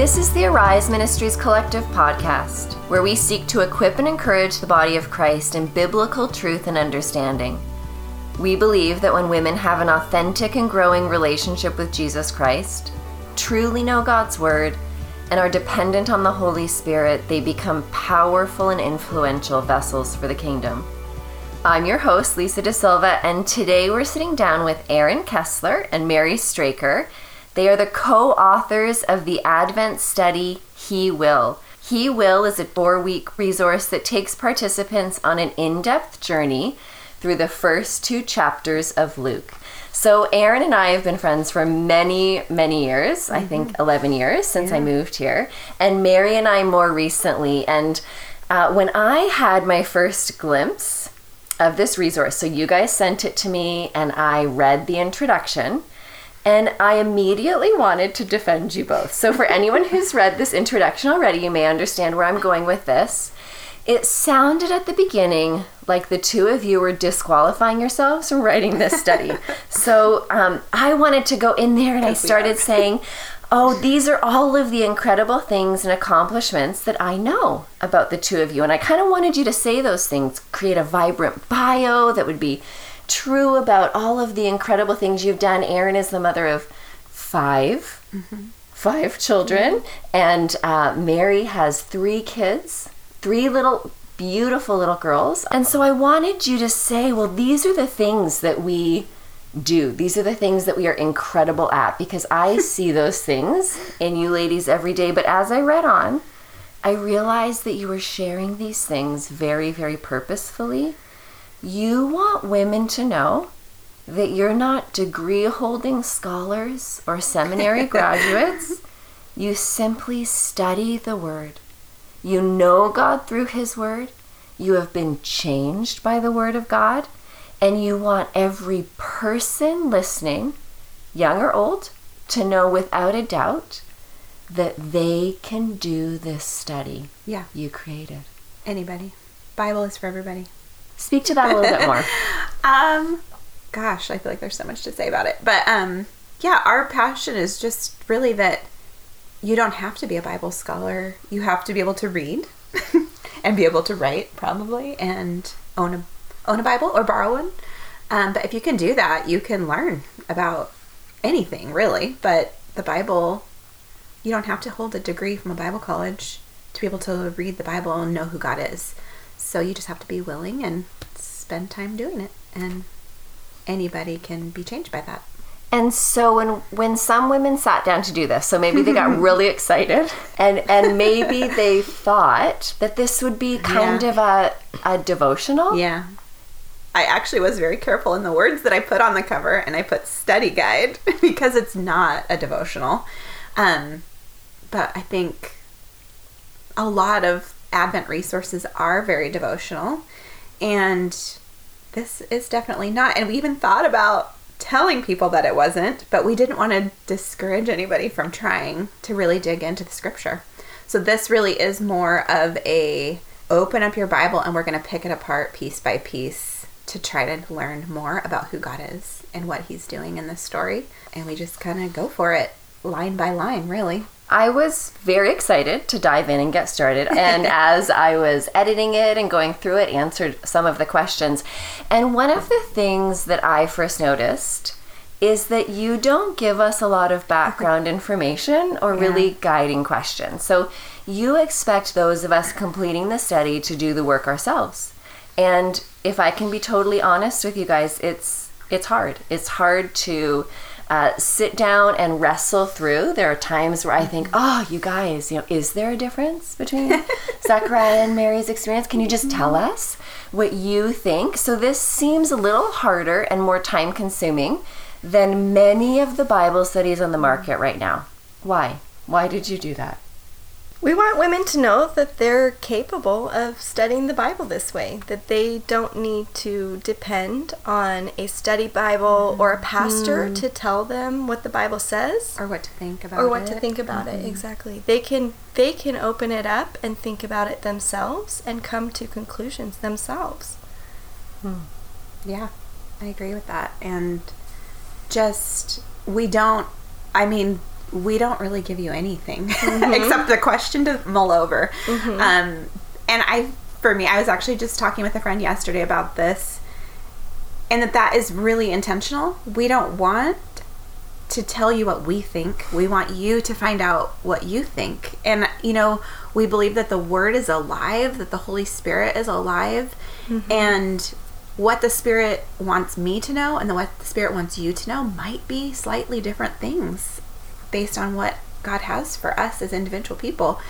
This is the Arise Ministries Collective podcast, where we seek to equip and encourage the body of Christ in biblical truth and understanding. We believe that when women have an authentic and growing relationship with Jesus Christ, truly know God's Word, and are dependent on the Holy Spirit, they become powerful and influential vessels for the kingdom. I'm your host, Lisa De Silva, and today we're sitting down with Erin Kessler and Mary Straker. They are the co authors of the Advent study He Will. He Will is a four week resource that takes participants on an in depth journey through the first two chapters of Luke. So, Erin and I have been friends for many, many years. Mm-hmm. I think mm-hmm. 11 years since yeah. I moved here. And Mary and I more recently. And uh, when I had my first glimpse of this resource, so you guys sent it to me and I read the introduction. And I immediately wanted to defend you both. So, for anyone who's read this introduction already, you may understand where I'm going with this. It sounded at the beginning like the two of you were disqualifying yourselves from writing this study. so um, I wanted to go in there and I started saying, Oh, these are all of the incredible things and accomplishments that I know about the two of you. And I kind of wanted you to say those things, create a vibrant bio that would be true about all of the incredible things you've done. Erin is the mother of 5 mm-hmm. five children, mm-hmm. and uh, Mary has three kids, three little beautiful little girls. And so I wanted you to say, well, these are the things that we do. These are the things that we are incredible at because I see those things in you ladies every day. But as I read on, I realized that you were sharing these things very, very purposefully. You want women to know that you're not degree holding scholars or seminary graduates. You simply study the Word. You know God through His Word. You have been changed by the Word of God. And you want every person listening, young or old, to know without a doubt that they can do this study yeah. you created. Anybody. Bible is for everybody. Speak to that a little bit more. Um, gosh, I feel like there's so much to say about it. But um, yeah, our passion is just really that you don't have to be a Bible scholar. You have to be able to read and be able to write, probably, and own a own a Bible or borrow one. Um, but if you can do that, you can learn about anything, really. But the Bible, you don't have to hold a degree from a Bible college to be able to read the Bible and know who God is. So you just have to be willing and spend time doing it. And anybody can be changed by that. And so when when some women sat down to do this, so maybe they got really excited and and maybe they thought that this would be kind yeah. of a a devotional. Yeah. I actually was very careful in the words that I put on the cover and I put study guide because it's not a devotional. Um but I think a lot of Advent resources are very devotional and this is definitely not. And we even thought about telling people that it wasn't, but we didn't want to discourage anybody from trying to really dig into the scripture. So this really is more of a open up your Bible and we're going to pick it apart piece by piece to try to learn more about who God is and what he's doing in this story. And we just kind of go for it line by line, really. I was very excited to dive in and get started. And as I was editing it and going through it, answered some of the questions. And one of the things that I first noticed is that you don't give us a lot of background information or yeah. really guiding questions. So you expect those of us completing the study to do the work ourselves. And if I can be totally honest with you guys, it's it's hard. It's hard to uh, sit down and wrestle through. There are times where I think, oh, you guys, you know, is there a difference between Zechariah and Mary's experience? Can you just tell mm-hmm. us what you think? So this seems a little harder and more time consuming than many of the Bible studies on the market right now. Why? Why did you do that? We want women to know that they're capable of studying the Bible this way, that they don't need to depend on a study Bible mm-hmm. or a pastor mm-hmm. to tell them what the Bible says or what to think about it. or what it. to think about mm-hmm. it exactly. They can they can open it up and think about it themselves and come to conclusions themselves. Hmm. Yeah. I agree with that. And just we don't I mean we don't really give you anything mm-hmm. except the question to mull over. Mm-hmm. Um, and I, for me, I was actually just talking with a friend yesterday about this, and that that is really intentional. We don't want to tell you what we think. We want you to find out what you think. And, you know, we believe that the Word is alive, that the Holy Spirit is alive, mm-hmm. and what the Spirit wants me to know and the, what the Spirit wants you to know might be slightly different things based on what God has for us as individual people.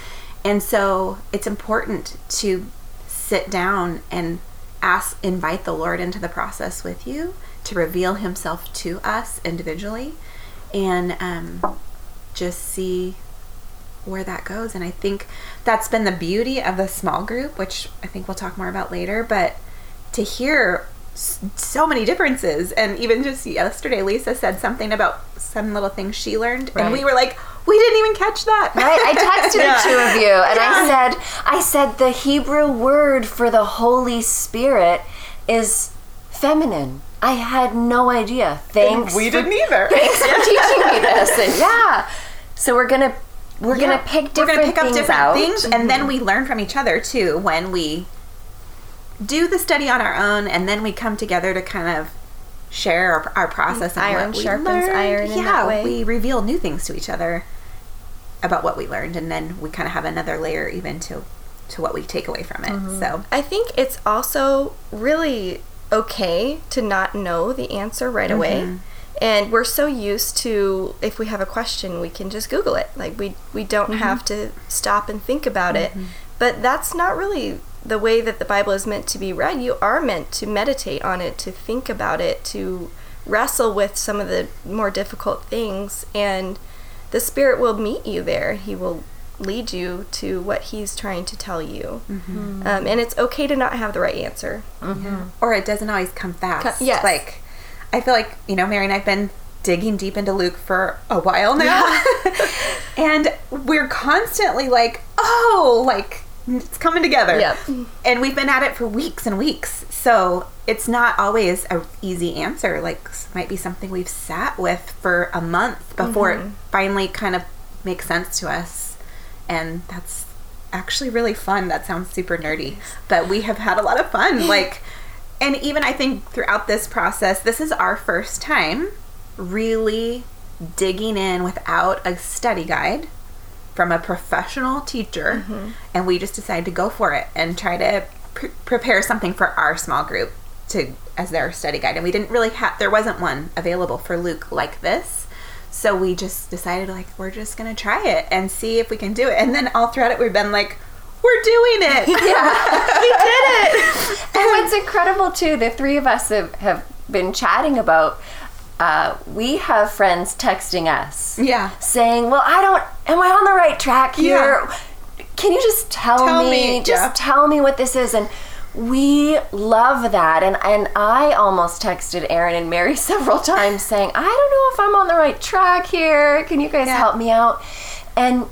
And so it's important to sit down and ask, invite the Lord into the process with you to reveal Himself to us individually and um, just see where that goes. And I think that's been the beauty of the small group, which I think we'll talk more about later. But to hear so many differences, and even just yesterday, Lisa said something about some little things she learned, and we were like, we didn't even catch that. Right, I texted the two of you, and I said, I said the Hebrew word for the Holy Spirit is feminine. I had no idea. Thanks. we for- didn't either. Thanks for teaching me this, and yeah. So we're gonna we're Yeah. gonna pick We're different gonna pick up things different out. things, and then mm-hmm. we learn from each other too when we do the study on our own, and then we come together to kind of share our, our process and Iron what we sharpens learned. iron in yeah, we reveal new things to each other about what we learned, and then we kind of have another layer even to to what we take away from it. Mm-hmm. So I think it's also really okay to not know the answer right away. Mm-hmm. And we're so used to if we have a question, we can just Google it. Like we we don't Mm-hmm. have to stop and think about it. But that's not really the way that the Bible is meant to be read. You are meant to meditate on it, to think about it, to wrestle with some of the more difficult things and the spirit will meet you there. He will lead you to what he's trying to tell you. Mm-hmm. Um, and it's okay to not have the right answer. or it doesn't always come fast. Co- yes. Like I feel like, you know, Mary and I've been digging deep into Luke for a while now. and we're constantly like, oh, like it's coming together. Yep. And we've been at it for weeks and weeks. So it's not always a easy answer. Like might be something we've sat with for a month before it mm-hmm. finally kind of makes sense to us. And that's actually really fun. That sounds super nerdy, but we have had a lot of fun. Like, and even I think throughout this process, this is our first time really digging in without a study guide from a professional teacher, mm-hmm. and we just decided to go for it and try to pre- prepare something for our small group to as their study guide. And we didn't really have there wasn't one available for Luke like this. So we just decided like we're just gonna try it and see if we can do it. And then all throughout it we've been like, we're doing it. Yeah, we did it. And what's incredible too, the three of us have, have been chatting about. Uh, we have friends texting us, Yeah. saying, "Well, I don't. Am I on the right track here? Can you just tell, Tell me? me, Just yeah. tell me what this is." And we love that. And and I almost texted Erin and Mary several times saying, "I don't know if I'm on the right track here. Can you guys Yeah. help me out?" And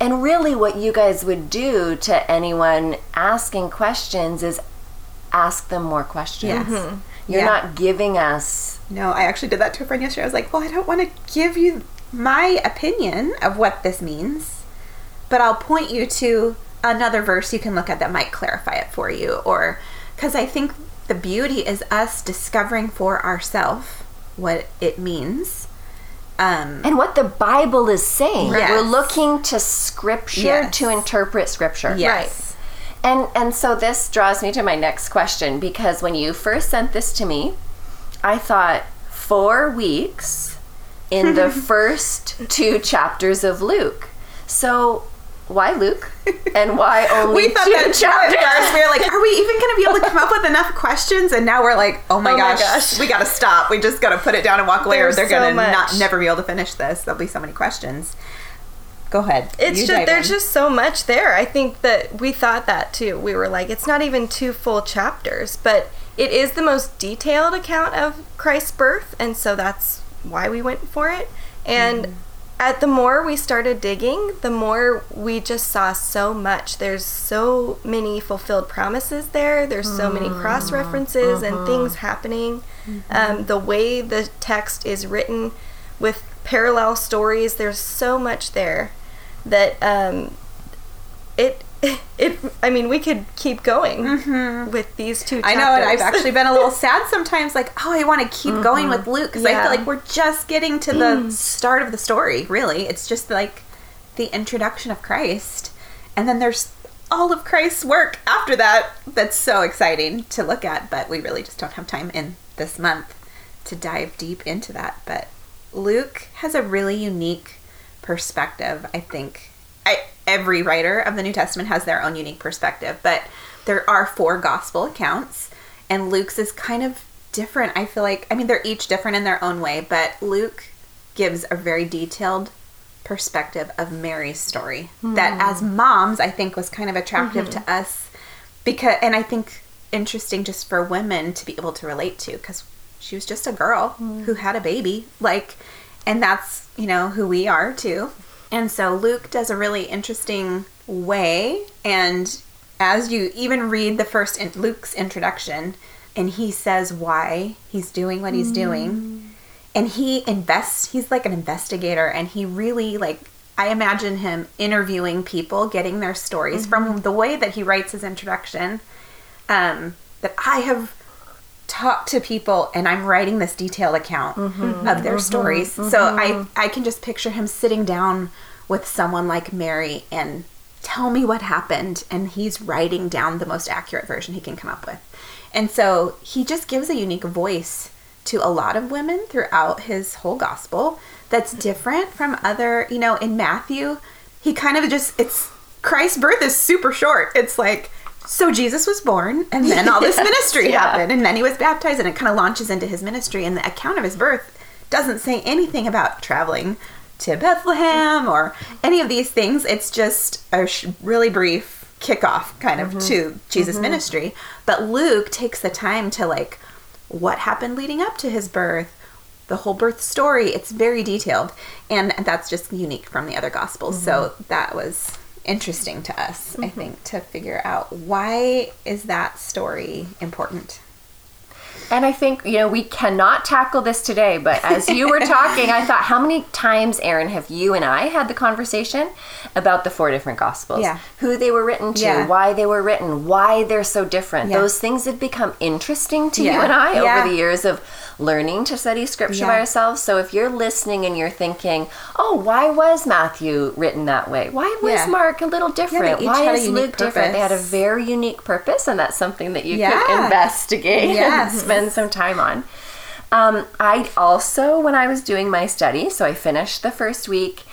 and really, what you guys would do to anyone asking questions is ask them more questions. Yes. You're Yeah. not giving us. No, I actually did that to a friend yesterday. I was like, well, I don't want to give you my opinion of what this means, but I'll point you to another verse you can look at that might clarify it for you. Or, because I think the beauty is us discovering for ourselves what it means. Um, And what the Bible is saying. Yes. We're looking to Scripture Yes. to interpret Scripture. yes. And and so this draws me to my next question because when you first sent this to me, I thought four weeks in the first two chapters of Luke. So why Luke? And why only We thought two that chapters? We were like, are we even going to be able to come up with enough questions? And now we're like, oh my, Oh my gosh, gosh. we got to stop. We just got to put it down and walk away, or they're so going to not never be able to finish this. There'll be so many questions. Go ahead. It's You just there's in. just so much there. I think that we thought that too. We were like, it's not even two full chapters, but it is the most detailed account of Christ's birth, and so that's why we went for it. And Mm-hmm. at the more we started digging, the more we just saw so much. There's so many fulfilled promises there. There's so many cross references and things happening. Um, the way the text is written with parallel stories. There's so much there that um, it it. I mean, we could keep going with these two. Mm-hmm. I know, and I've actually been a little sad sometimes, like, oh, I want to keep going with Luke because I feel like we're just getting to the start of the story, really. It's just like the introduction of Christ. And then there's all of Christ's work after that that's so exciting to look at, but we really just don't have time in this month to dive deep into that. But Luke has a really unique perspective, I think. I, every writer of the New Testament has their own unique perspective, but there are four gospel accounts, and Luke's is kind of different. I feel like, I mean, they're each different in their own way, but Luke gives a very detailed perspective of Mary's story that, hmm. as moms, I think was kind of attractive to mm-hmm. us because, and I think interesting just for women to be able to relate to because she was just a girl mm. who had a baby, like, and that's you know who we are too. And so Luke does a really interesting way, and as you even read the first in Luke's introduction, and he says why he's doing what he's doing, mm. and he invests. He's like an investigator, and he really like. I imagine him interviewing people, getting their stories from mm-hmm. the way that he writes his introduction. Um, that I have talked to people and I'm writing this detailed account mm-hmm. of their mm-hmm. stories. Mm-hmm. So I I can just picture him sitting down with someone like Mary and tell me what happened and he's writing down the most accurate version he can come up with. And so he just gives a unique voice to a lot of women throughout his whole gospel that's different from other, you know, in Matthew, he kind of just it's Christ's birth is super short. It's like so Jesus was born and then all this ministry yeah. happened and then he was baptized and it kind of launches into his ministry and the account of his birth doesn't say anything about traveling to Bethlehem or any of these things. It's just a sh- really brief kickoff kind of to mm-hmm. Jesus' mm-hmm. ministry. But Luke takes the time to like what happened leading up to his birth, the whole birth story. It's very detailed, and that's just unique from the other gospels. So mm-hmm. that was interesting to us, I mm-hmm. think, to figure out why is that story important. And I think, you know, we cannot tackle this today, but as you were talking, I thought, how many times, Erin, have you and I had the conversation about the four different gospels? Yeah. Who they were written to, Yeah. why they were written, why they're so different. Yeah. Those things have become interesting to you and I over the years of learning to study scripture by ourselves. So if you're listening and you're thinking, oh, why was Matthew written that way? Why was. Mark a little different? why is Luke different? They had a very unique purpose, and that's something that you could investigate Yes. and spend some time on. Um, I also, when I was doing my study, so I finished the first week,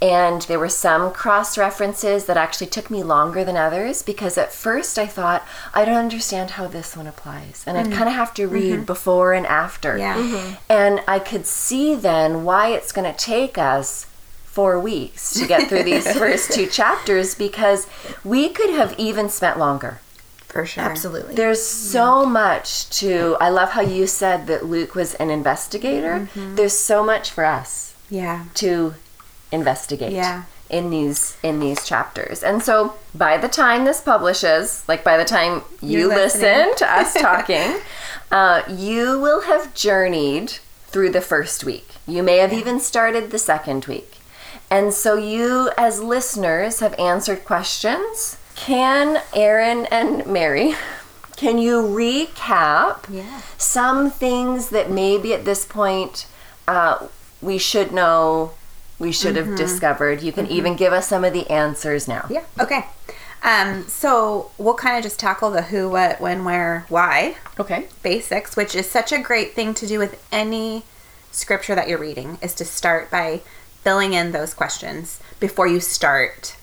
and there were some cross references that actually took me longer than others because at first I thought, I don't understand how this one applies. And I'd kind of have to read before and after. Yeah. Mhm. And I could see then why it's going to take us four weeks to get through these first two chapters because we could have even spent longer. For sure. Absolutely. There's so much to. I love how you said that Luke was an investigator. Mm-hmm. There's so much for us Yeah. to investigate Yeah. in these in these chapters. And so by the time this publishes, like by the time you listen to us talking, uh, you will have journeyed through the first week. You may have even started the second week. And so you as listeners have answered questions. Can Erin and Mary can you recap Yeah. some things that maybe at this point uh, we should know, we should have discovered. You can even give us some of the answers now. Yeah. Okay. Um, so we'll kind of just tackle the who, what, when, where, why Okay. basics, which is such a great thing to do with any scripture that you're reading, is to start by filling in those questions before you start.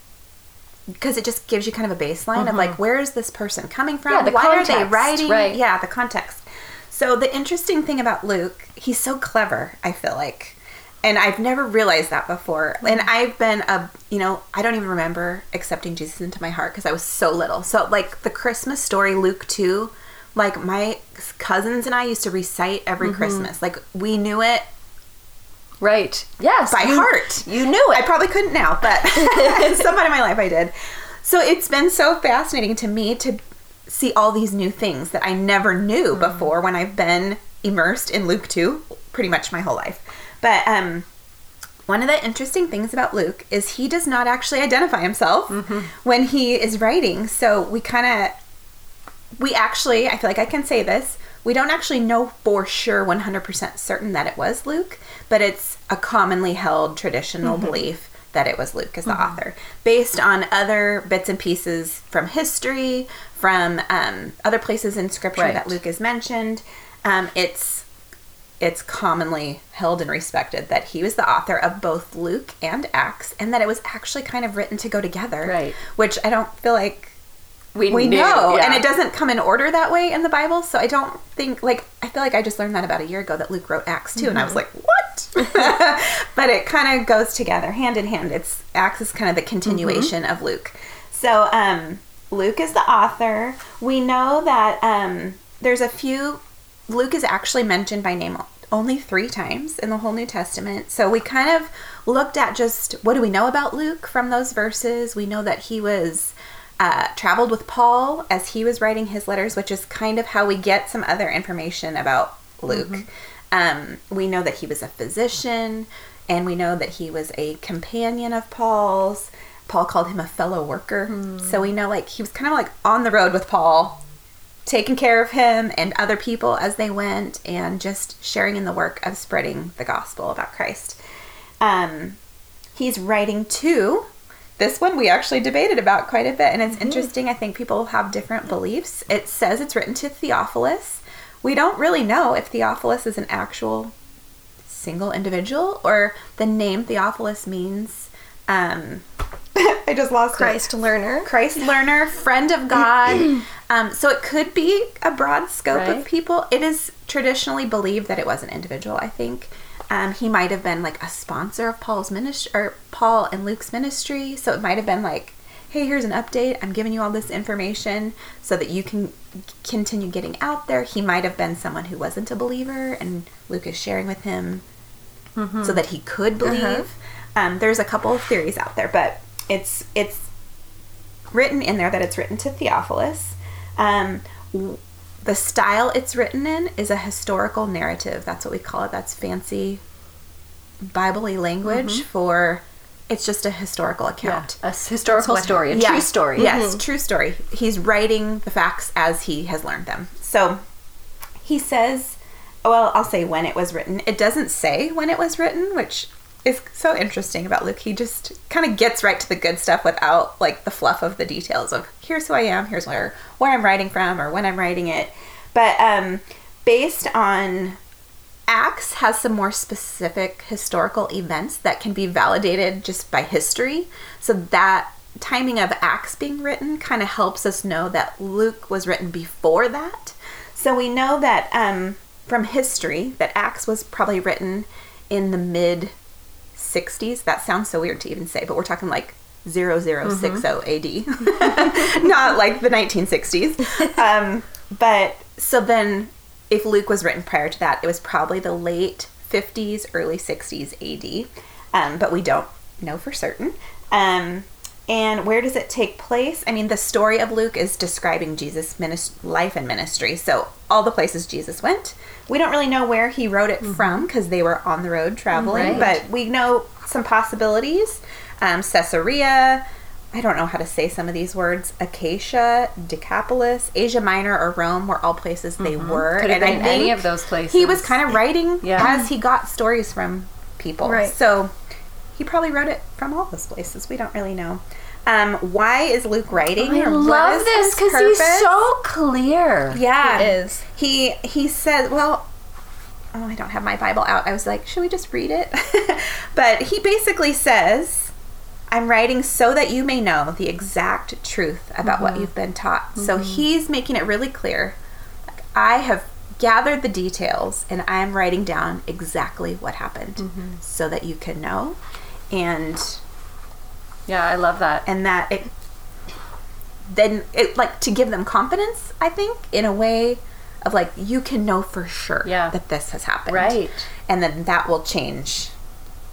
Because it just gives you kind of a baseline of like, where is this person coming from? Mm-hmm. Yeah, the Why are they context, writing? right. Yeah, the context. So the interesting thing about Luke, he's so clever, I feel like. And I've never realized that before. And I've been a, you know, I don't even remember accepting Jesus into my heart because I was so little. So like the Christmas story, Luke 2, like my cousins and I used to recite every Christmas. Like we knew it Right. Yes. by you- heart. You knew it. I probably couldn't now, but at some point in my life I did. So it's been so fascinating to me to see all these new things that I never knew Mm. before when I've been immersed in Luke 2 pretty much my whole life. But um one of the interesting things about Luke is he does not actually identify himself Mm-hmm. when he is writing. So we kind of, we actually, I feel like I can say this, we don't actually know for sure 100% certain that it was Luke, but it's a commonly held traditional Mm-hmm. belief that it was Luke as the author, based on other bits and pieces from history, from um, other places in scripture Right. that Luke is mentioned. Um, it's it's commonly held and respected that he was the author of both Luke and Acts, and that it was actually kind of written to go together. Right. Which I don't feel like We, we knew, know, yeah. and it doesn't come in order that way in the Bible. So I don't think like I feel like I just learned that about a year ago that Luke wrote Acts too, and I was like, what? but it kind of goes together, hand in hand. It's Acts is kind of the continuation of Luke. So um, Luke is the author. We know that um, there's a few. Luke is actually mentioned by name only three times in the whole New Testament. So we kind of looked at just what do we know about Luke from those verses. We know that he was uh, traveled with Paul as he was writing his letters, which is kind of how we get some other information about Luke. Um, we know that he was a physician, and we know that he was a companion of Paul's. Paul called him a fellow worker. So we know like he was kind of like on the road with Paul, taking care of him and other people as they went, and just sharing in the work of spreading the gospel about Christ. Um, he's writing to this one we actually debated about quite a bit and it's interesting i think people have different beliefs it says it's written to theophilus we don't really know if theophilus is an actual single individual or the name theophilus means um i just lost it. Christ learner. Christ learner, friend of God. Um, so it could be a broad scope Right. of people. It is traditionally believed that it was an individual. I think um, he might have been like a sponsor of Paul's ministry or Paul and Luke's ministry. So it might have been like, "Hey, here's an update. I'm giving you all this information so that you can continue getting out there." He might have been someone who wasn't a believer, and Luke is sharing with him so that he could believe. Um, there's a couple of theories out there, but it's it's written in there that it's written to Theophilus. Um, the style it's written in is a historical narrative. That's what we call it. That's fancy Bible-y language mm-hmm. for it's just a historical yeah. account. a s- historical what story, a Yeah. true story. Yes, mm-hmm. true story. He's writing the facts as he has learned them. So he says, well, I'll say when it was written. It doesn't say when it was written, which is so interesting about Luke. He just kind of gets right to the good stuff without like the fluff of the details of here's who I am, here's where where I'm writing from or when I'm writing it. But um based on Acts has some more specific historical events that can be validated just by history. So that timing of Acts being written kind of helps us know that Luke was written before that. So we know that um, from history that Acts was probably written in the mid 60s. That sounds so weird to even say, but we're talking like 0060 AD, not like the 1960s. Um, but so then, if Luke was written prior to that, it was probably the late 50s, early 60s AD. Um, but we don't know for certain. Um, and where does it take place? I mean, the story of Luke is describing Jesus' minis- life and ministry. So, all the places Jesus went. We don't really know where he wrote it from because they were on the road traveling, Right. but we know some possibilities. Um, Caesarea, I don't know how to say some of these words. Achaia, Decapolis, Asia Minor, or Rome were all places they were. Could have and been any of those places. He was kind of writing Yeah. as he got stories from people. Right. So he probably wrote it from all those places. We don't really know. Um, why is Luke writing? I love this because he's so clear. yeah He is. He he said, well, oh, I don't have my Bible out. I was like, should we just read it? but he basically says, I'm writing so that you may know the exact truth about what mm-hmm. you've been taught. So mm-hmm. he's making it really clear. Like, I have gathered the details and I'm writing down exactly what happened mm-hmm. so that you can know and Yeah, I love that. and that it then it like to give them confidence i think in a way of like you can know for sure Yeah. that this has happened Right. and then that will change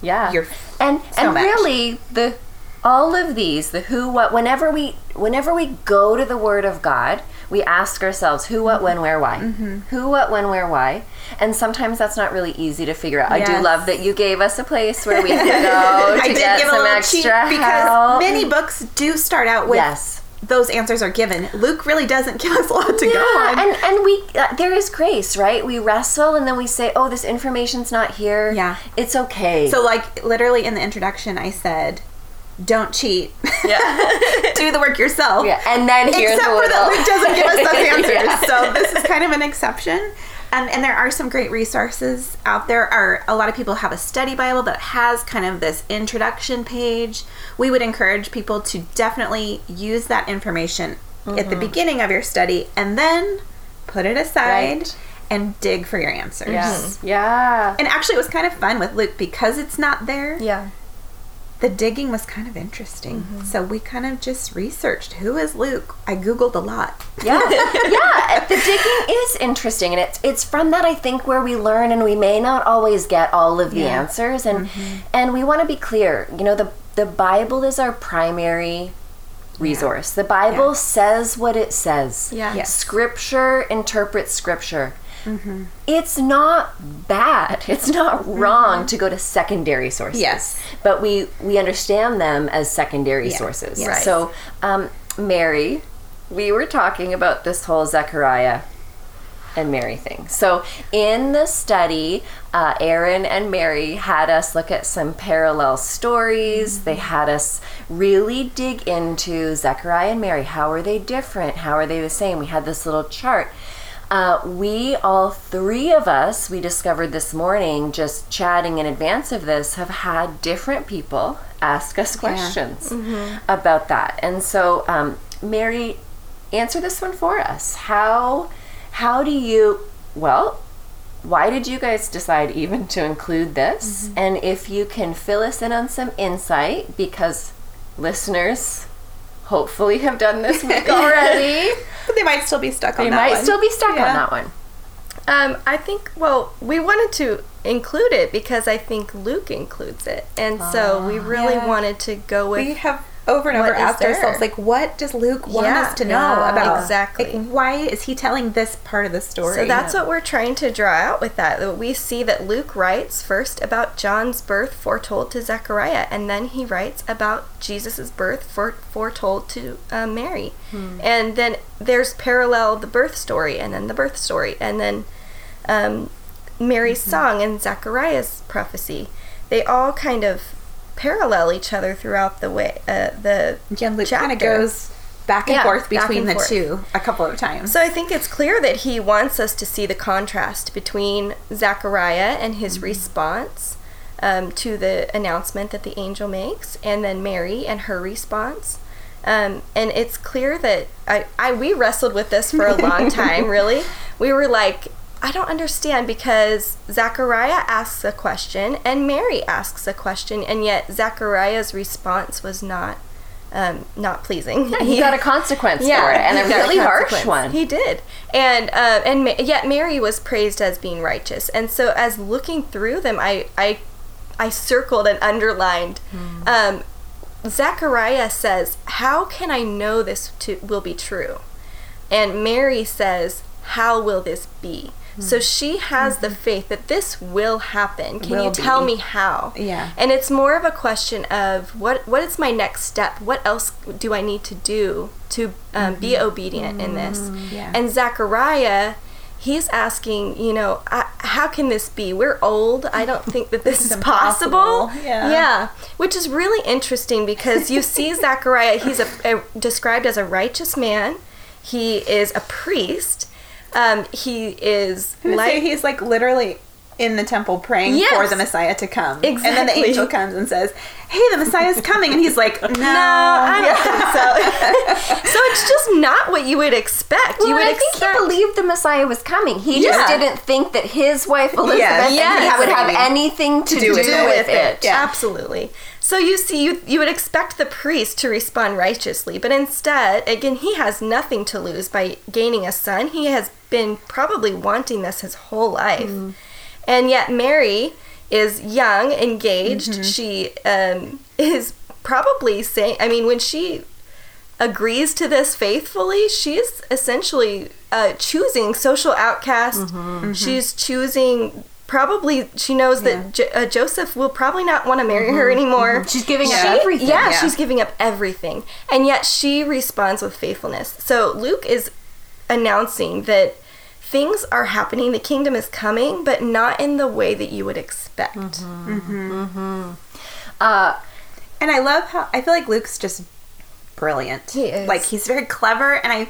Yeah. You're and so and much. really the all of these, the who, what, whenever we whenever we go to the Word of God, we ask ourselves who, what, when, where, why. Mm-hmm. Who, what, when, where, why. And sometimes that's not really easy to figure out. I do love that you gave us a place where we could go to I did get some little extra cheat because help. many books do start out with Yes. those answers are given. Luke really doesn't give us a lot to go on. and and we uh, there is grace, right? We wrestle and then we say, "Oh, this information's not here." Yeah. it's okay. So, like, literally in the introduction, I said, "Don't cheat. yeah, Do the work yourself." yeah. And then here's Except a for that little. Luke doesn't give us those answers. Yeah. So this is kind of an exception. And, and there are some great resources out there. Are a lot of people have a study Bible that has kind of this introduction page. We would encourage people to definitely use that information at Mm-hmm. the beginning of your study and then put it aside Right. and dig for your answers. Yes. Yeah. And actually, it was kind of fun with Luke because it's not there. Yeah. The digging was kind of interesting. Mm-hmm. So we kind of just researched who is Luke. I googled a lot. Yeah, yeah. The digging is interesting, and it's it's from that I think where we learn, and we may not always get all of the Yeah. answers, and and we want to be clear. You know, the the Bible is our primary resource. The Bible Yeah. says what it says. Yeah. Yes. Scripture interprets Scripture. It's not bad. It's not wrong to go to secondary sources. Yes. but we we understand them as secondary Yeah. sources. Yes. Right. So, um, Mary, we were talking about this whole Zechariah and Mary thing. So, in the study, uh, Erin and Mary had us look at some parallel stories. They had us really dig into Zechariah and Mary. How are they different? How are they the same? We had this little chart. Uh, we all three of us, we discovered this morning, just chatting in advance of this, have had different people ask us questions about that. And so, um, Mary, answer this one for us. How how do you well? Why did you guys decide even to include this? And if you can fill us in on some insight, because listeners hopefully have done this week already. But they might still be stuck on They that might one. still be stuck Yeah. on that one. Um, I think, well, we wanted to include it because I think Luke includes it. And so we really Yeah. wanted to go with. we have over and What over asked there? ourselves, like, what does Luke want Yeah, us to know yeah, about? exactly. Like, why is he telling this part of the story? So that's what we're trying to draw out with that. that We see that Luke writes first about John's birth foretold to Zechariah, and then he writes about Jesus' birth for, foretold to uh, Mary. And then there's parallel the birth story, and then the birth story, and then um, Mary's song and Zechariah's prophecy. They all kind of parallel each other throughout the way. Uh, the yeah, Luke kind of goes back and Yeah, forth between and the forth. two a couple of times. So I think it's clear that he wants us to see the contrast between Zechariah and his response um, to the announcement that the angel makes, and then Mary and her response. Um, and it's clear that I, I we wrestled with this for a long time. Really, we were like, I don't understand because Zechariah asks a question and Mary asks a question, and yet Zechariah's response was not um, not pleasing. He got a consequence for it, and a he really harsh one. He did, and uh, and Ma- yet Mary was praised as being righteous. And so, as looking through them, I I, I circled and underlined. Hmm. Um, Zechariah says, "How can I know this to, will be true?" And Mary says, "How will this be?" Hmm. So she has the faith that this will happen. Can Will you tell be. me how? Yeah. And it's more of a question of what what is my next step? What else do I need to do to um, be obedient in this? Yeah. And Zechariah, he's asking, you know, I, how can this be? We're old. I don't think that this is possible. Yeah. Yeah. Which is really interesting because you see Zechariah, he's a, a, described as a righteous man. He is a priest. Um, he is like he's like literally in the temple praying Yes. for the Messiah to come. And then the angel comes and says, Hey, the Messiah's coming. And he's like, No. No, I don't think so. so it's just not what you would expect. Well, you would I think he believed the Messiah was coming. He Yeah. just didn't think that his wife Elizabeth Yes. would have anything to, do do, with it. with it. Yeah. Absolutely. So you see, you you would expect the priest to respond righteously, but instead, again, he has nothing to lose by gaining a son. He has been probably wanting this his whole life, mm. And yet Mary is young, engaged. She um, is probably saying. I mean, when she agrees to this faithfully, she's essentially uh, choosing social outcast. She's choosing. Probably, she knows that Jo- uh, Joseph will probably not want to marry her anymore. She's giving up She- everything. Yeah, Yeah. she's giving up everything, and yet she responds with faithfulness. So Luke is announcing that things are happening, the kingdom is coming, but not in the way that you would expect. Uh, And I love how I feel like Luke's just brilliant. He is. Like he's very clever and I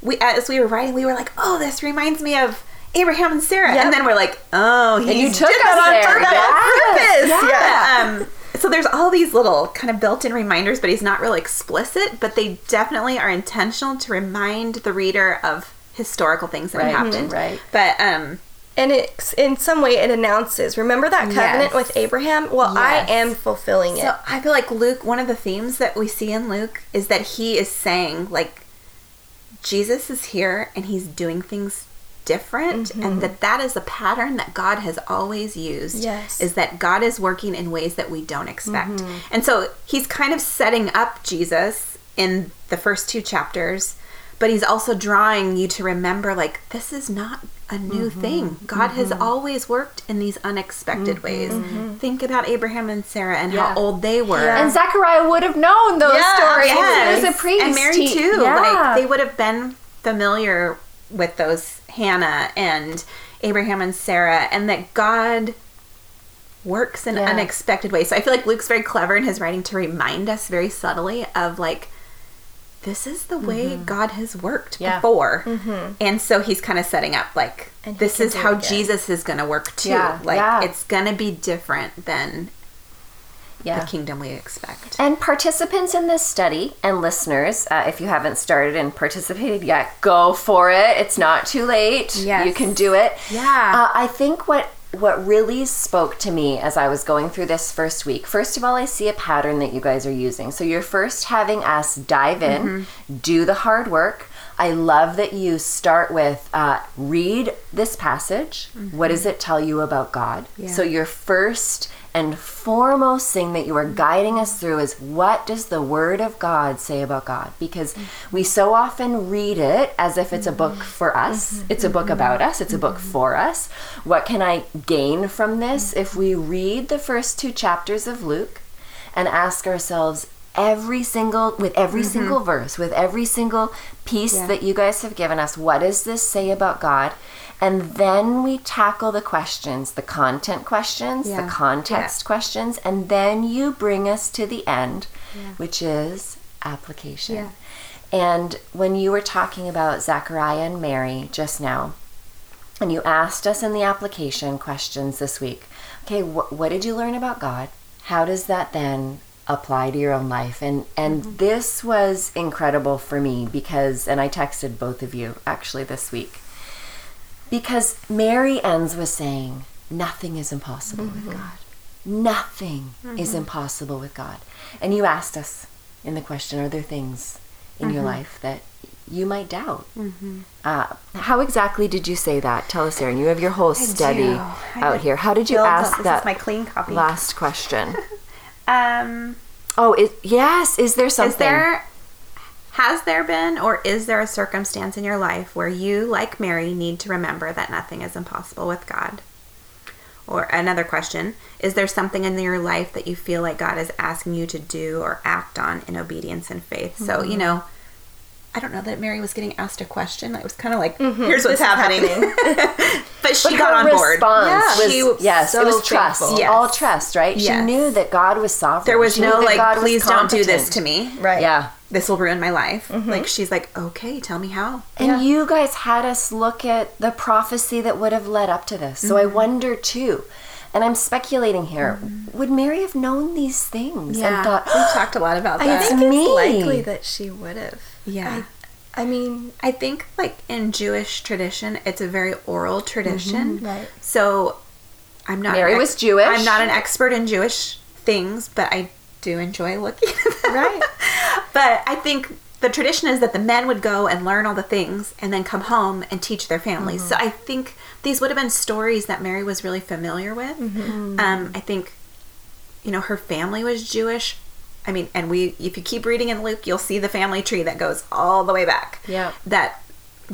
we as we were writing we were like, "Oh, this reminds me of Abraham and Sarah." Yep. And then we're like, "Oh, he you took did that on there. purpose." Yes. Yeah. Um, so there's all these little kind of built-in reminders, but he's not really explicit, but they definitely are intentional to remind the reader of historical things that Right, have happened. Mm-hmm. right. But um And it, in some way, it announces, remember that covenant Yes. with Abraham? Well, Yes. I am fulfilling it. So I feel like Luke, one of the themes that we see in Luke is that he is saying, like, Jesus is here and he's doing things different, and mm-hmm. that that is a pattern that God has always used. Yes. Is that God is working in ways that we don't expect. Mm-hmm. And so he's kind of setting up Jesus in the first two chapters. But he's also drawing you to remember, like, this is not a new mm-hmm. thing. God has mm-hmm. always worked in these unexpected mm-hmm. ways. Think about Abraham and Sarah and Yeah. how old they were. Yeah. and Zechariah would have known those Yeah, stories. Yes. He was a priest. And Mary He- too. Yeah. Like they would have been familiar with those Hannah and Abraham and Sarah, and that God works in Yeah. unexpected ways. So I feel like Luke's very clever in his writing to remind us very subtly of like this is the way God has worked Yeah. before. And so he's kind of setting up like this is how. Jesus is going to work too. Yeah, Like yeah. it's going to be different than yeah. the kingdom we expect. And participants in this study and listeners, uh, if you haven't started and participated yet, go for it. It's not too late. Yes. You can do it. Yeah. Uh, I think what what really spoke to me as I was going through this first week. First of all, I see a pattern that you guys are using. So you're first having us dive in, Mm-hmm. do the hard work. I love that you start with uh, read this passage. What does it tell you about God? Mm-hmm. Yeah. So your first and foremost thing that you are guiding us through is what does the Word of God say about God? Because we so often read it as if it's a book mm-hmm. for us, mm-hmm. it's a book mm-hmm. about us, it's a book for us. What can I gain from this if we read the first two chapters of Luke and ask ourselves, every single with every single verse with every single piece Yeah. that you guys have given us what does this say about god and then we tackle the questions the content questions Yeah. the context questions and then you bring us to the end which is application. Yeah. and when you were talking about zechariah and mary just now and you asked us in the application questions this week okay wh- what did you learn about god? How does that then apply to your own life? And and mm-hmm. this was incredible for me because and I texted both of you actually this week because Mary ends with saying nothing is impossible with God. Nothing is impossible with God. And you asked us in the question are there things in your life that you might doubt? Uh, how exactly did you say that? Tell us Erin. You have your whole study out here. How did you up- ask this that is my clean copy. last question? Um, Oh, it, yes. Is there something? is there has there been or is there a circumstance in your life where you, like Mary, need to remember that nothing is impossible with God? Or another question, is there something in your life that you feel like God is asking you to do or act on in obedience and faith? So, Mm-hmm. you know, I don't know that Mary was getting asked a question. It was kind of like, here's what's This is happening. but she But got her on board. response Yeah. was She was yes, so it was trust. Yes. all trust, right? She knew that God was sovereign. There was She no like, God please don't do this to me. Right. Yeah, This will ruin my life. Mm-hmm. Like she's like, okay, tell me how. and Yeah. you guys had us look at the prophecy that would have led up to this. So Mm-hmm. I wonder too, and I'm speculating here. Mm-hmm. Would Mary have known these things and thought, we talked a lot about I that. think me. it's likely that she would have. Yeah. I, I mean, I think like in Jewish tradition, it's a very oral tradition. Mm-hmm. Right. So I'm not Mary an was Jewish. I'm not an expert in Jewish things, but I do enjoy looking at them. Right. but I think the tradition is that the men would go and learn all the things and then come home and teach their families. So I think these would have been stories that Mary was really familiar with. Um, I think, you know, her family was Jewish. I mean, and we if you keep reading in Luke, you'll see the family tree that goes all the way back. Yeah. That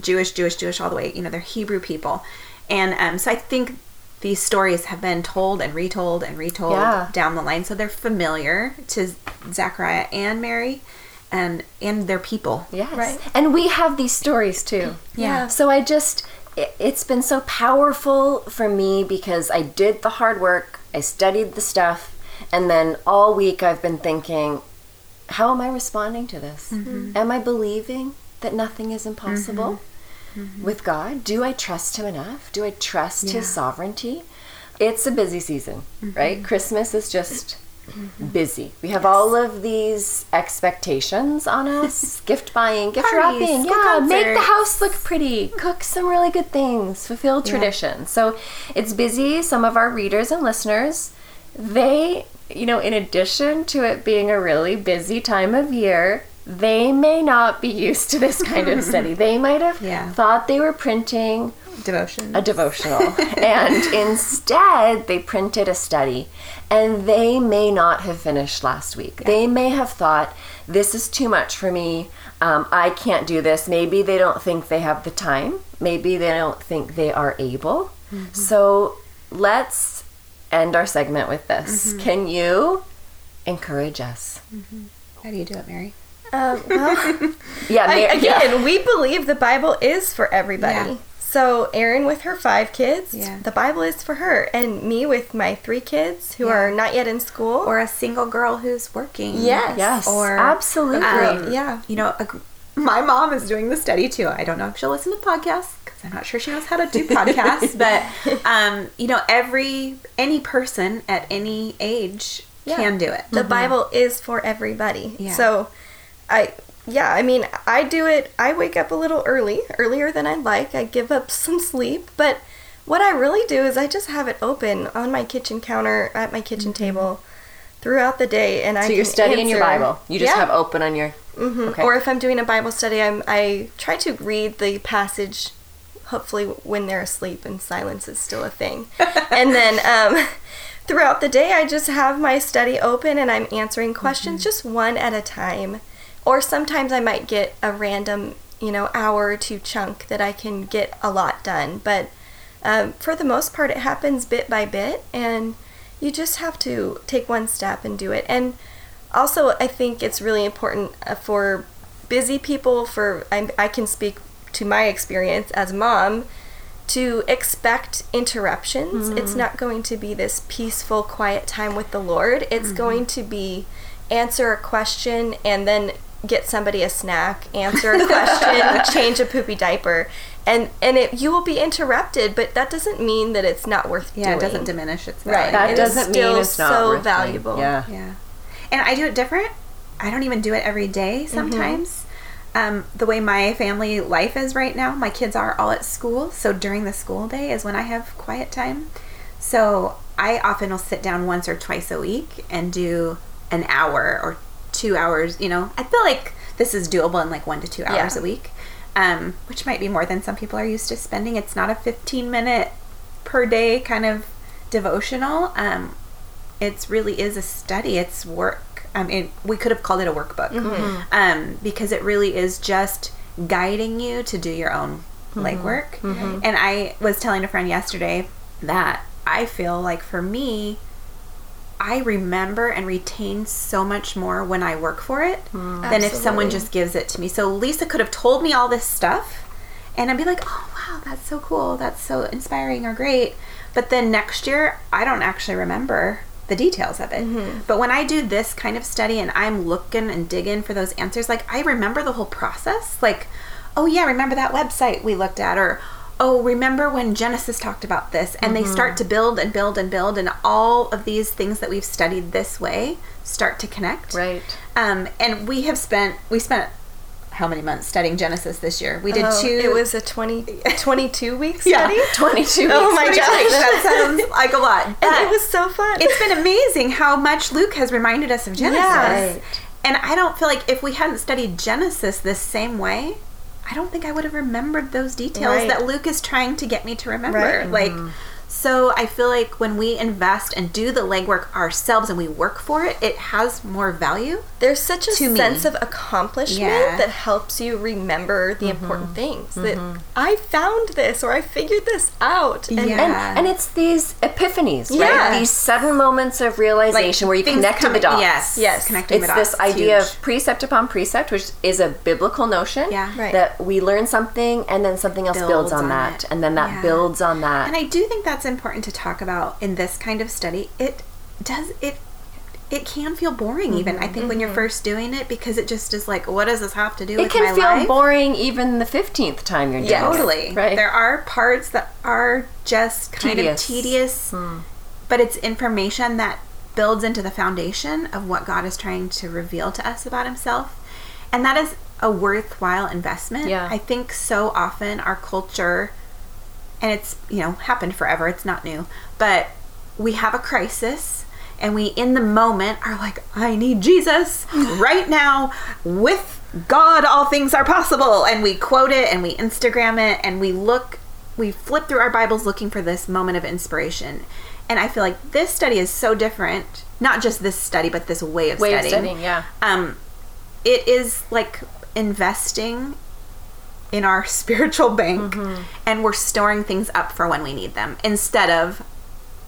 Jewish, Jewish, Jewish, all the way. You know, they're Hebrew people, and um, so I think these stories have been told and retold and retold Yeah. down the line, so they're familiar to Zechariah and Mary, and and their people. Yes. Right. And we have these stories too. Yeah. So I just, it, it's been so powerful for me because I did the hard work, I studied the stuff, and then all week I've been thinking, how am I responding to this? Mm-hmm. Am I believing that nothing is impossible mm-hmm. Mm-hmm. with God? Do I trust Him enough? Do I trust Yeah. His sovereignty? It's a busy season, mm-hmm. right? Christmas is just mm-hmm. busy. We have all of these expectations on us gift buying, gift Parties, wrapping. Yeah, make the house look pretty, cook some really good things, fulfill tradition. So it's busy. Some of our readers and listeners, they, you know, in addition to it being a really busy time of year, they may not be used to this kind of study. They might have Yeah. thought they were printing Devotion. a devotional. And instead they printed a study. And they may not have finished last week. They may have thought this is too much for me. Um, i can't do this. Maybe they don't think they have the time. Maybe they don't think they are able. Mm-hmm. So let's end our segment with this. Mm-hmm. Can you encourage us? Mm-hmm. How do you do it, Mary? Um, well, yeah, I, Mar- yeah. again, we believe the Bible is for everybody. Yeah. So Erin with her five kids, Yeah. the Bible is for her, and me with my three kids who Yeah. are not yet in school. Or a single girl who's working. Yes. yes Or, absolutely um, yeah. You know, a, my mom is doing the study too. I don't know if she'll listen to podcasts because I'm not sure she knows how to do podcasts. but um, you know, every any person at any age Yeah. can do it. The Bible is for everybody. Yeah. So, I yeah, I mean, I do it. I wake up a little early, earlier than I'd like. I give up some sleep, but what I really do is I just have it open on my kitchen counter at my kitchen table throughout the day, and I. so you're studying your bible you just Yeah. have open on your Mhm. Okay. Or if I'm doing a Bible study, I'm, I try to read the passage, hopefully when they're asleep and silence is still a thing. and then um, throughout the day, I just have my study open and I'm answering questions just one at a time. Or sometimes I might get a random, you know, hour or two chunk that I can get a lot done. But um, for the most part, it happens bit by bit, and you just have to take one step and do it. And also, I think it's really important uh, for busy people. For I, I can speak to my experience as a mom to expect interruptions. It's not going to be this peaceful, quiet time with the Lord. It's going to be answer a question and then get somebody a snack, answer a question, change a poopy diaper. And and it you will be interrupted, but that doesn't mean that it's not worth Yeah, it doesn't diminish its Right. value. that It is doesn't mean still it's not so worth doing. valuable. yeah Yeah. And I do it different. I don't even do it every day sometimes. Um, the way my family life is right now, my kids are all at school. So during the school day is when I have quiet time. So I often will sit down once or twice a week and do an hour or two hours. You know, I feel like this is doable in like one to two hours Yeah. a week, um, which might be more than some people are used to spending. It's not a 15 minute per day kind of devotional. Um, it's really is a study. It's work. I mean, we could have called it a workbook, um, because it really is just guiding you to do your own legwork. And I was telling a friend yesterday that I feel like for me, I remember and retain so much more when I work for it mm. than if someone just gives it to me. So Lisa could have told me all this stuff, and I'd be like, "Oh wow, that's so cool. That's so inspiring or great." But then next year, I don't actually remember the details of it. Mm-hmm. But when I do this kind of study and I'm looking and digging for those answers, like I remember the whole process. Like, oh yeah, remember that website we looked at, or oh, remember when Genesis talked about this? And they start to build and build and build, and all of these things that we've studied this way start to connect. right Um, and we have spent we spent how many months studying Genesis this year? We did Oh, two. It was a 20, 22 week Yeah. study. 22 Oh my 22 gosh. That sounds like a lot. And it was so fun. it's been amazing how much Luke has reminded us of Genesis. Yes. Right. And I don't feel like if we hadn't studied Genesis this same way, I don't think I would have remembered those details Right. that Luke is trying to get me to remember. Right. Like mm-hmm. So I feel like when we invest and do the legwork ourselves and we work for it, it has more value. There's such a To me. sense of accomplishment Yeah. that helps you remember the Mm-hmm. important things. That I found this or I figured this out. And, Yeah. And, and it's these epiphanies, right? These sudden moments of realization where you things connect to the coming- dots. Yes, Yes. connecting It's the dots. this idea huge. of precept upon precept, which is a biblical notion. Yeah. Right. That we learn something and then something else builds, Builds on, on that. it. And then that Yeah. builds on that. And I do think that's important to talk about in this kind of study. It does it it can feel boring even I mm-hmm, think when you're mm-hmm. first doing it because it just is like what does this have to do it with can my feel life? boring even the 15th time you're doing Yes. it. Totally. Right. There are parts that are just kind Tedious. of tedious, hmm. but it's information that builds into the foundation of what God is trying to reveal to us about Himself. And that is a worthwhile investment. Yeah. I think so often our culture, and it's, you know, happened forever, it's not new, but we have a crisis. And we, in the moment, are like, I need Jesus right now. With God, all things are possible. And we quote it and we Instagram it and we look, we flip through our Bibles looking for this moment of inspiration. And I feel like this study is so different. Not just this study, but this way of Way of studying. studying, yeah. Um, it is like investing in our spiritual bank Mm-hmm. and we're storing things up for when we need them instead of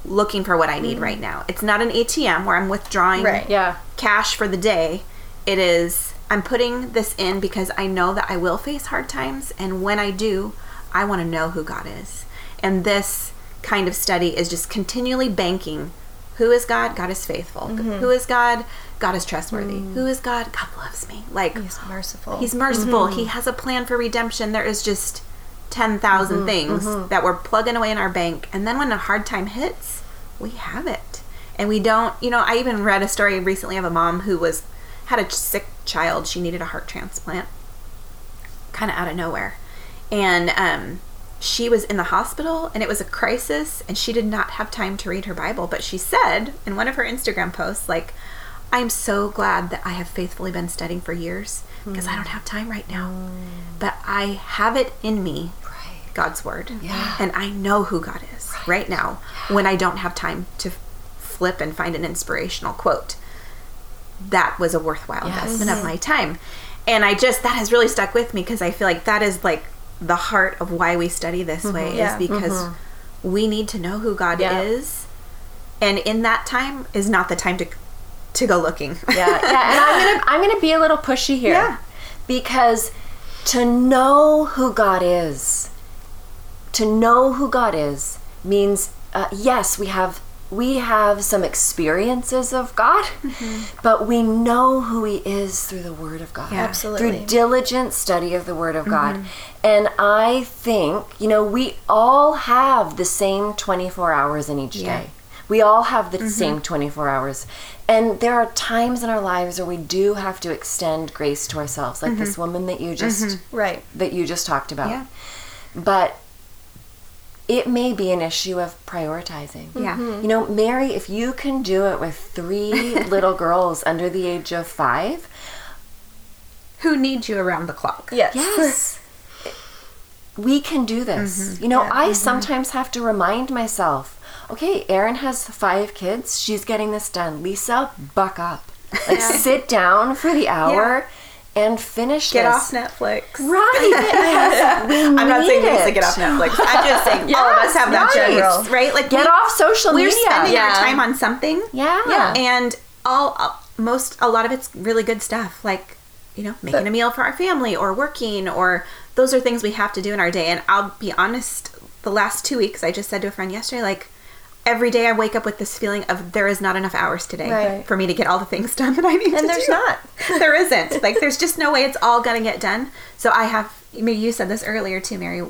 looking for what I need right now. It's not an ATM where I'm withdrawing Right. Yeah. cash for the day. It is I'm putting this in because I know that I will face hard times and when I do, I want to know who God is. And this kind of study is just continually banking who is God? God is faithful. Who is God? God is trustworthy. Mm. Who is God? God loves me. Like He's merciful. He's merciful. Mm-hmm. He has a plan for redemption. There is just 10,000 mm-hmm, mm-hmm. things that we're plugging away in our bank. And then when a hard time hits, we have it. And we don't, you know, I even read a story recently of a mom who was had a sick child. She needed a heart transplant kind of out of nowhere. And um she was in the hospital and it was a crisis and she did not have time to read her Bible, but she said in one of her Instagram posts like I'm so glad that I have faithfully been studying for years because I don't hmm. have time right now. Hmm. But I have it in me, God's word. Yeah. And I know who God is right, now when I don't have time to flip and find an inspirational quote. That was a worthwhile Yes. investment of my time. And I just, that has really stuck with me because I feel like that is like the heart of why we study this mm-hmm. way Yeah. is because mm-hmm. we need to know who God Yeah. is. And in that time is not the time to to go looking. Yeah, yeah, and I'm gonna I'm gonna be a little pushy here. Yeah. Because to know who God is, to know who God is means uh, yes, we have we have some experiences of God, but we know who He is through the Word of God. Yeah. Absolutely. Through diligent study of the Word of God. And I think, you know, we all have the same 24 hours in each Yeah. day. We all have the mm-hmm. same 24 hours. And there are times in our lives where we do have to extend grace to ourselves, like this mm-hmm. woman that you just mm-hmm. right. that you just talked about. Yeah. But it may be an issue of prioritizing. Yeah. You know, Mary, if you can do it with three little girls under the age of five, Who needs you around the clock? Yes. yes, we can do this. You know, I sometimes have to remind myself okay, Erin has five kids. She's getting this done. Lisa, buck up. Like, sit down for the hour and finish Get this. off Netflix. Right. we I'm not saying need Lisa get off Netflix. I'm just saying all of us have that right. general, right? Like Get we- off social We're media. spending Yeah. our time on something. Yeah. Yeah. and all uh, most a lot of it's really good stuff like you know making a meal for our family or working or those are things we have to do in our day and i'll be honest the last two weeks i just said to a friend yesterday like every day i wake up with this feeling of there is not enough hours today Right. for me to get all the things done that i need to And there's not. there isn't like there's just no way it's all gonna get done so i have I mean, you said this earlier too mary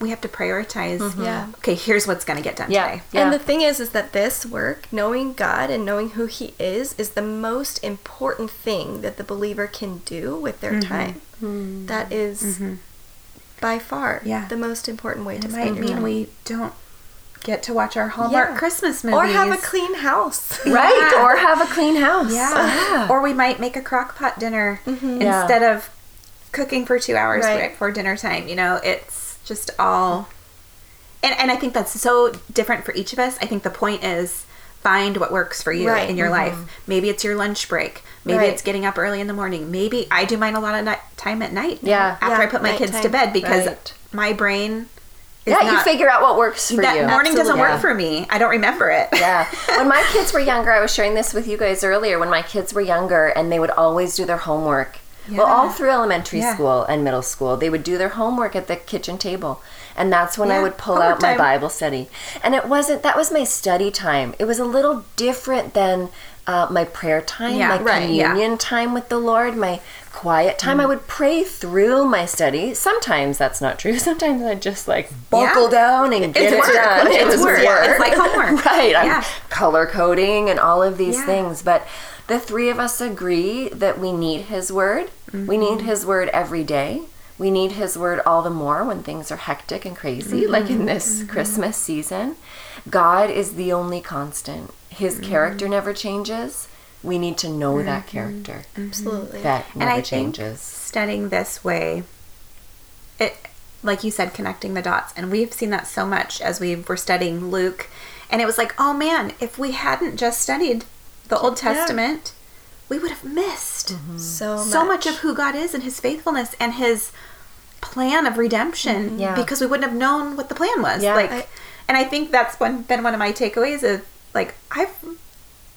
we have to prioritize mm-hmm. Yeah. okay here's what's gonna get done Yeah. today Yeah. And the thing is, is that this work, knowing God and knowing who He is, is the most important thing that the believer can do with their mm-hmm. time. Mm-hmm. That is by far Yeah. the most important way to it spend might your mean time. we don't get to watch our hallmark Yeah. christmas movies or have a clean house. right. Yeah. Or have a clean house. Yeah. Or we might make a crock pot dinner Yeah. instead of cooking for two hours Right. right before dinner time. You know, it's just all and and I think that's so different for each of us. I think the point is find what works for you Right. in your mm-hmm. life. Maybe it's your lunch break. Maybe Right. it's getting up early in the morning. Maybe I do mine a lot of night, time at night. Yeah. after Yeah, I put my kids to bed because Right. my brain. Yeah, you figure out what works for you. that you. morning doesn't Absolutely. work for me. I don't remember it. Yeah. When my kids were younger, I was sharing this with you guys earlier. When my kids were younger and they would always do their homework. Well, all through elementary Yeah. school and middle school, they would do their homework at the kitchen table. And that's when I would pull out my time. Bible study. And it wasn't, that was my study time. It was a little different than uh, my prayer time, Yeah, my right, yeah. communion time with the Lord, my quiet time. I Mm. would pray through my study. Sometimes that's not true. Sometimes I just like buckle Yeah. down and get It's it work. done. It's It was work. It's like homework. right. I'm Yeah. color coding and all of these Yeah. things. But the three of us agree that we need His Word. We Mm-hmm. need His Word every day. We need His Word all the more when things are hectic and crazy, Mm-hmm. like in this Christmas season. God is the only constant. His Mm-hmm. character never changes. We need to know that mm-hmm. character. Absolutely. That and never I think changes. studying this way, it like you said, connecting the dots, and we've seen that so much as we were studying Luke, and it was like, oh man, if we hadn't just studied the Old Testament, we would have missed mm-hmm. So much. so much of who God is and His faithfulness and His plan of redemption, mm-hmm. Yeah. because we wouldn't have known what the plan was. Yeah. Like, I- and I think that's one been one of my takeaways of like I've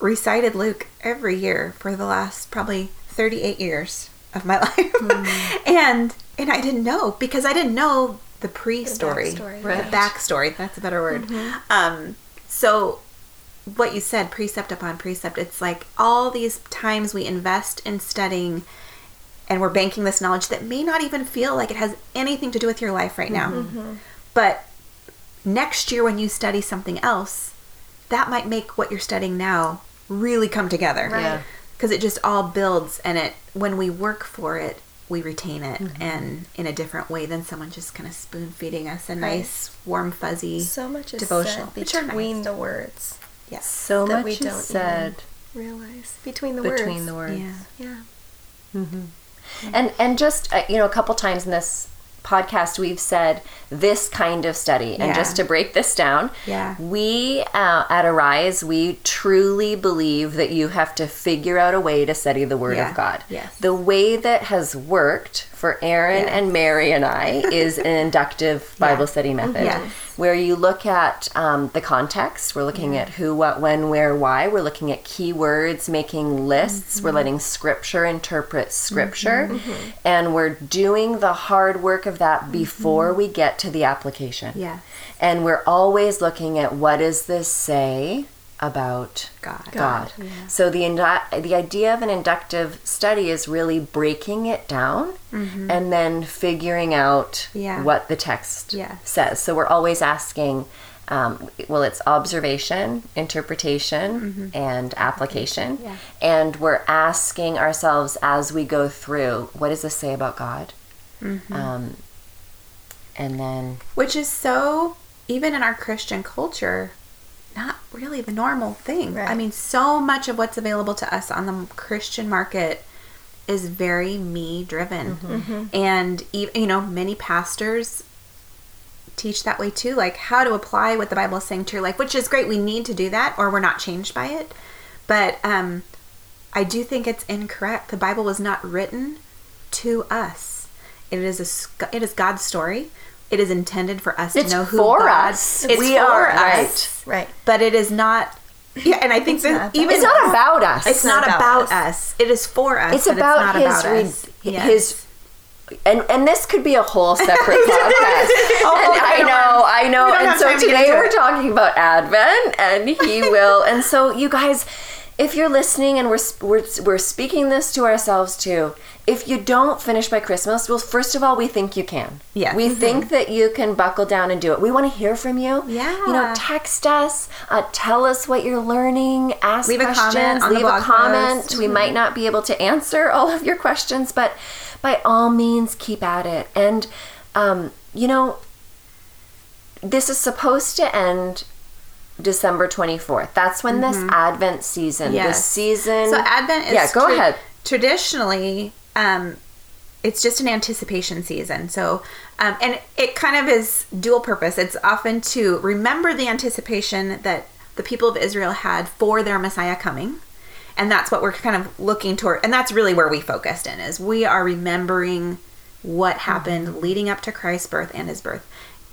recited Luke every year for the last probably 38 years of my life. Hmm. and and I didn't know because I didn't know the pre-story, backstory. the backstory. That's a better word. Mm-hmm. Um, so what you said, precept upon precept, it's like all these times we invest in studying and we're banking this knowledge that may not even feel like it has anything to do with your life right now. Mm-hmm. But next year when you study something else, that might make what you're studying now really come together. Right. Yeah. Because it just all builds and it when we work for it, we retain it Mm-hmm. and in a different way than someone just kind of spoon feeding us a Right. nice, warm, fuzzy So much is devotional. said Which between the words. Yes. So that much we is don't said Realize between the between words. the words. Yeah. Yeah. And and just uh, you know, a couple times in this podcast, we've said this kind of study. And Yeah. just to break this down, Yeah. we uh, at Arise, we truly believe that you have to figure out a way to study the Word Yeah. of God. Yes. The way that has worked for Erin and Mary and I is an inductive Bible study method. Yes. Where you look at um, the context, we're looking at who, what, when, where, why. We're looking at keywords, making lists. Mm-hmm. We're letting Scripture interpret Scripture, and we're doing the hard work of that before we get to the application. Mm-hmm. Yeah. And we're always looking at what does this say about God. God. So the indu- the idea of an inductive study is really breaking it down and then figuring out Mm-hmm. Yeah. what the text says. So we're always asking. Um, well, it's observation, interpretation, and application. Mm-hmm. Yeah. And we're asking ourselves as we go through, what does this say about God? Mm-hmm. Um, and then Which is so, even in our Christian culture, not really the normal thing. Right. I mean, so much of what's available to us on the Christian market is very me driven. Mm-hmm. And, ev- you know, many pastors teach that way too, like how to apply what the Bible is saying to your life, which is great. We need to do that or we're not changed by it. But um, I do think it's incorrect. The Bible was not written to us. It is a it is God's story. It is intended for us It's to know who for God. us. It's We for are us, Right. but it is not. Yeah, and I think It's that even it's not about us. it's not about about, us. us. It is for us. it's but about it's not his about re- us. Yes. his and and this could be a whole separate podcast. Oh, And I know, I know. And so time to today we're it. talking about Advent, and he will. And so you guys, if you're listening, and we're we're we're speaking this to ourselves too. If you don't finish by Christmas, well, first of all, we think you can. Yeah. We Mhm. think that you can buckle down and do it. We want to hear from you. Yeah. You know, text us, uh, tell us what you're learning, ask Leave a comment questions, leave a comment. post. We might not be able to answer all of your questions, but by all means, keep at it. And, um, you know, this is supposed to end December 24th. That's when this Advent season, this Mm-hmm. Season. So Advent is Yeah, go tra- ahead. Traditionally, um, it's just an anticipation season. So, um, and it kind of is dual purpose. It's often to remember the anticipation that the people of Israel had for their Messiah coming. And that's what we're kind of looking toward. And that's really where we focused in is we are remembering what happened leading up to Christ's birth and his birth.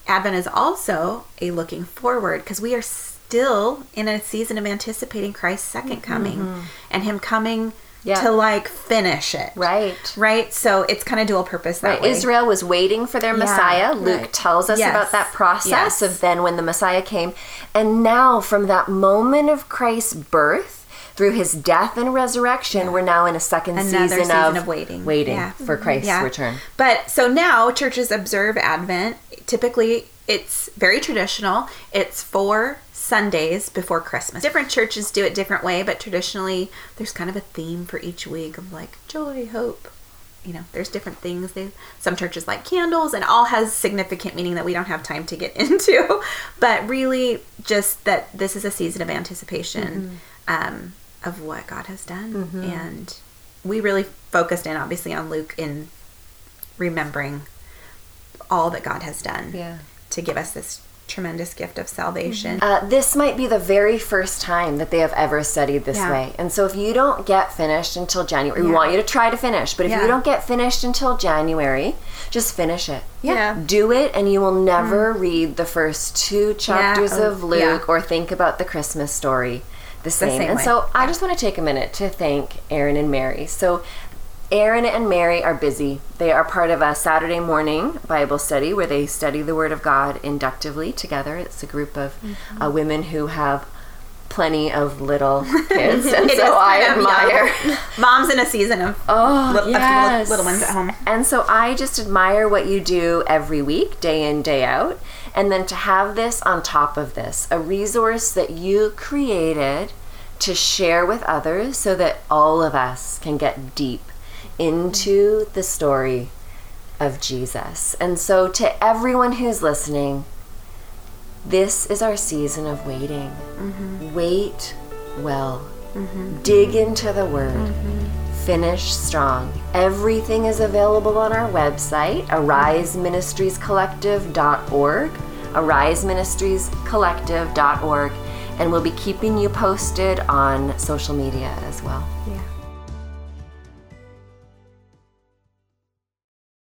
Advent is also a looking forward because we are still in a season of anticipating Christ's 2nd coming and him coming Yeah. to like finish it. Right. Right? So it's kind of dual purpose that Right. way. Israel was waiting for their Messiah. Luke right. tells us Yes. about that process Yes. of then when the Messiah came. And now, from that moment of Christ's birth through his death and resurrection, we're now in a second season, season of, of waiting. waiting Yeah. for Christ's Yeah. return. But so now churches observe Advent. Typically, it's very traditional. It's four Sundays before Christmas. Different churches do it different way, but traditionally, there's kind of a theme for each week of like joy, hope. You know, there's different things. They some churches like candles, and all has significant meaning that we don't have time to get into. But really, just that this is a season of anticipation um, of what God has done, and we really focused in obviously on Luke in remembering all that God has done Yeah. to give us this tremendous gift of salvation. Uh, this might be the very first time that they have ever studied this Yeah. way. And so if you don't get finished until January, we want you to try to finish. But if Yeah. you don't get finished until January, just finish it. Yeah. Do it, and you will never read the first two chapters oh, of Luke yeah. or think about the Christmas story the same. same and way. so I just want to take a minute to thank Erin and Mary. So Erin and Mary are busy. They are part of a Saturday morning Bible study where they study the Word of God inductively together. It's a group of Mm-hmm. uh, women who have plenty of little kids, and so I admire. young. Moms in a season of Oh, little, yes. little ones at home. And so I just admire what you do every week, day in, day out. And then to have this on top of this, a resource that you created to share with others so that all of us can get deep into the story of Jesus. And so to everyone who's listening, this is our season of waiting. Mm-hmm. Wait well. Mm-hmm. Dig into the word. Mm-hmm. Finish strong. Everything is available on our website, ariseministriescollective.org, ariseministriescollective.org, and we'll be keeping you posted on social media as well. Yeah.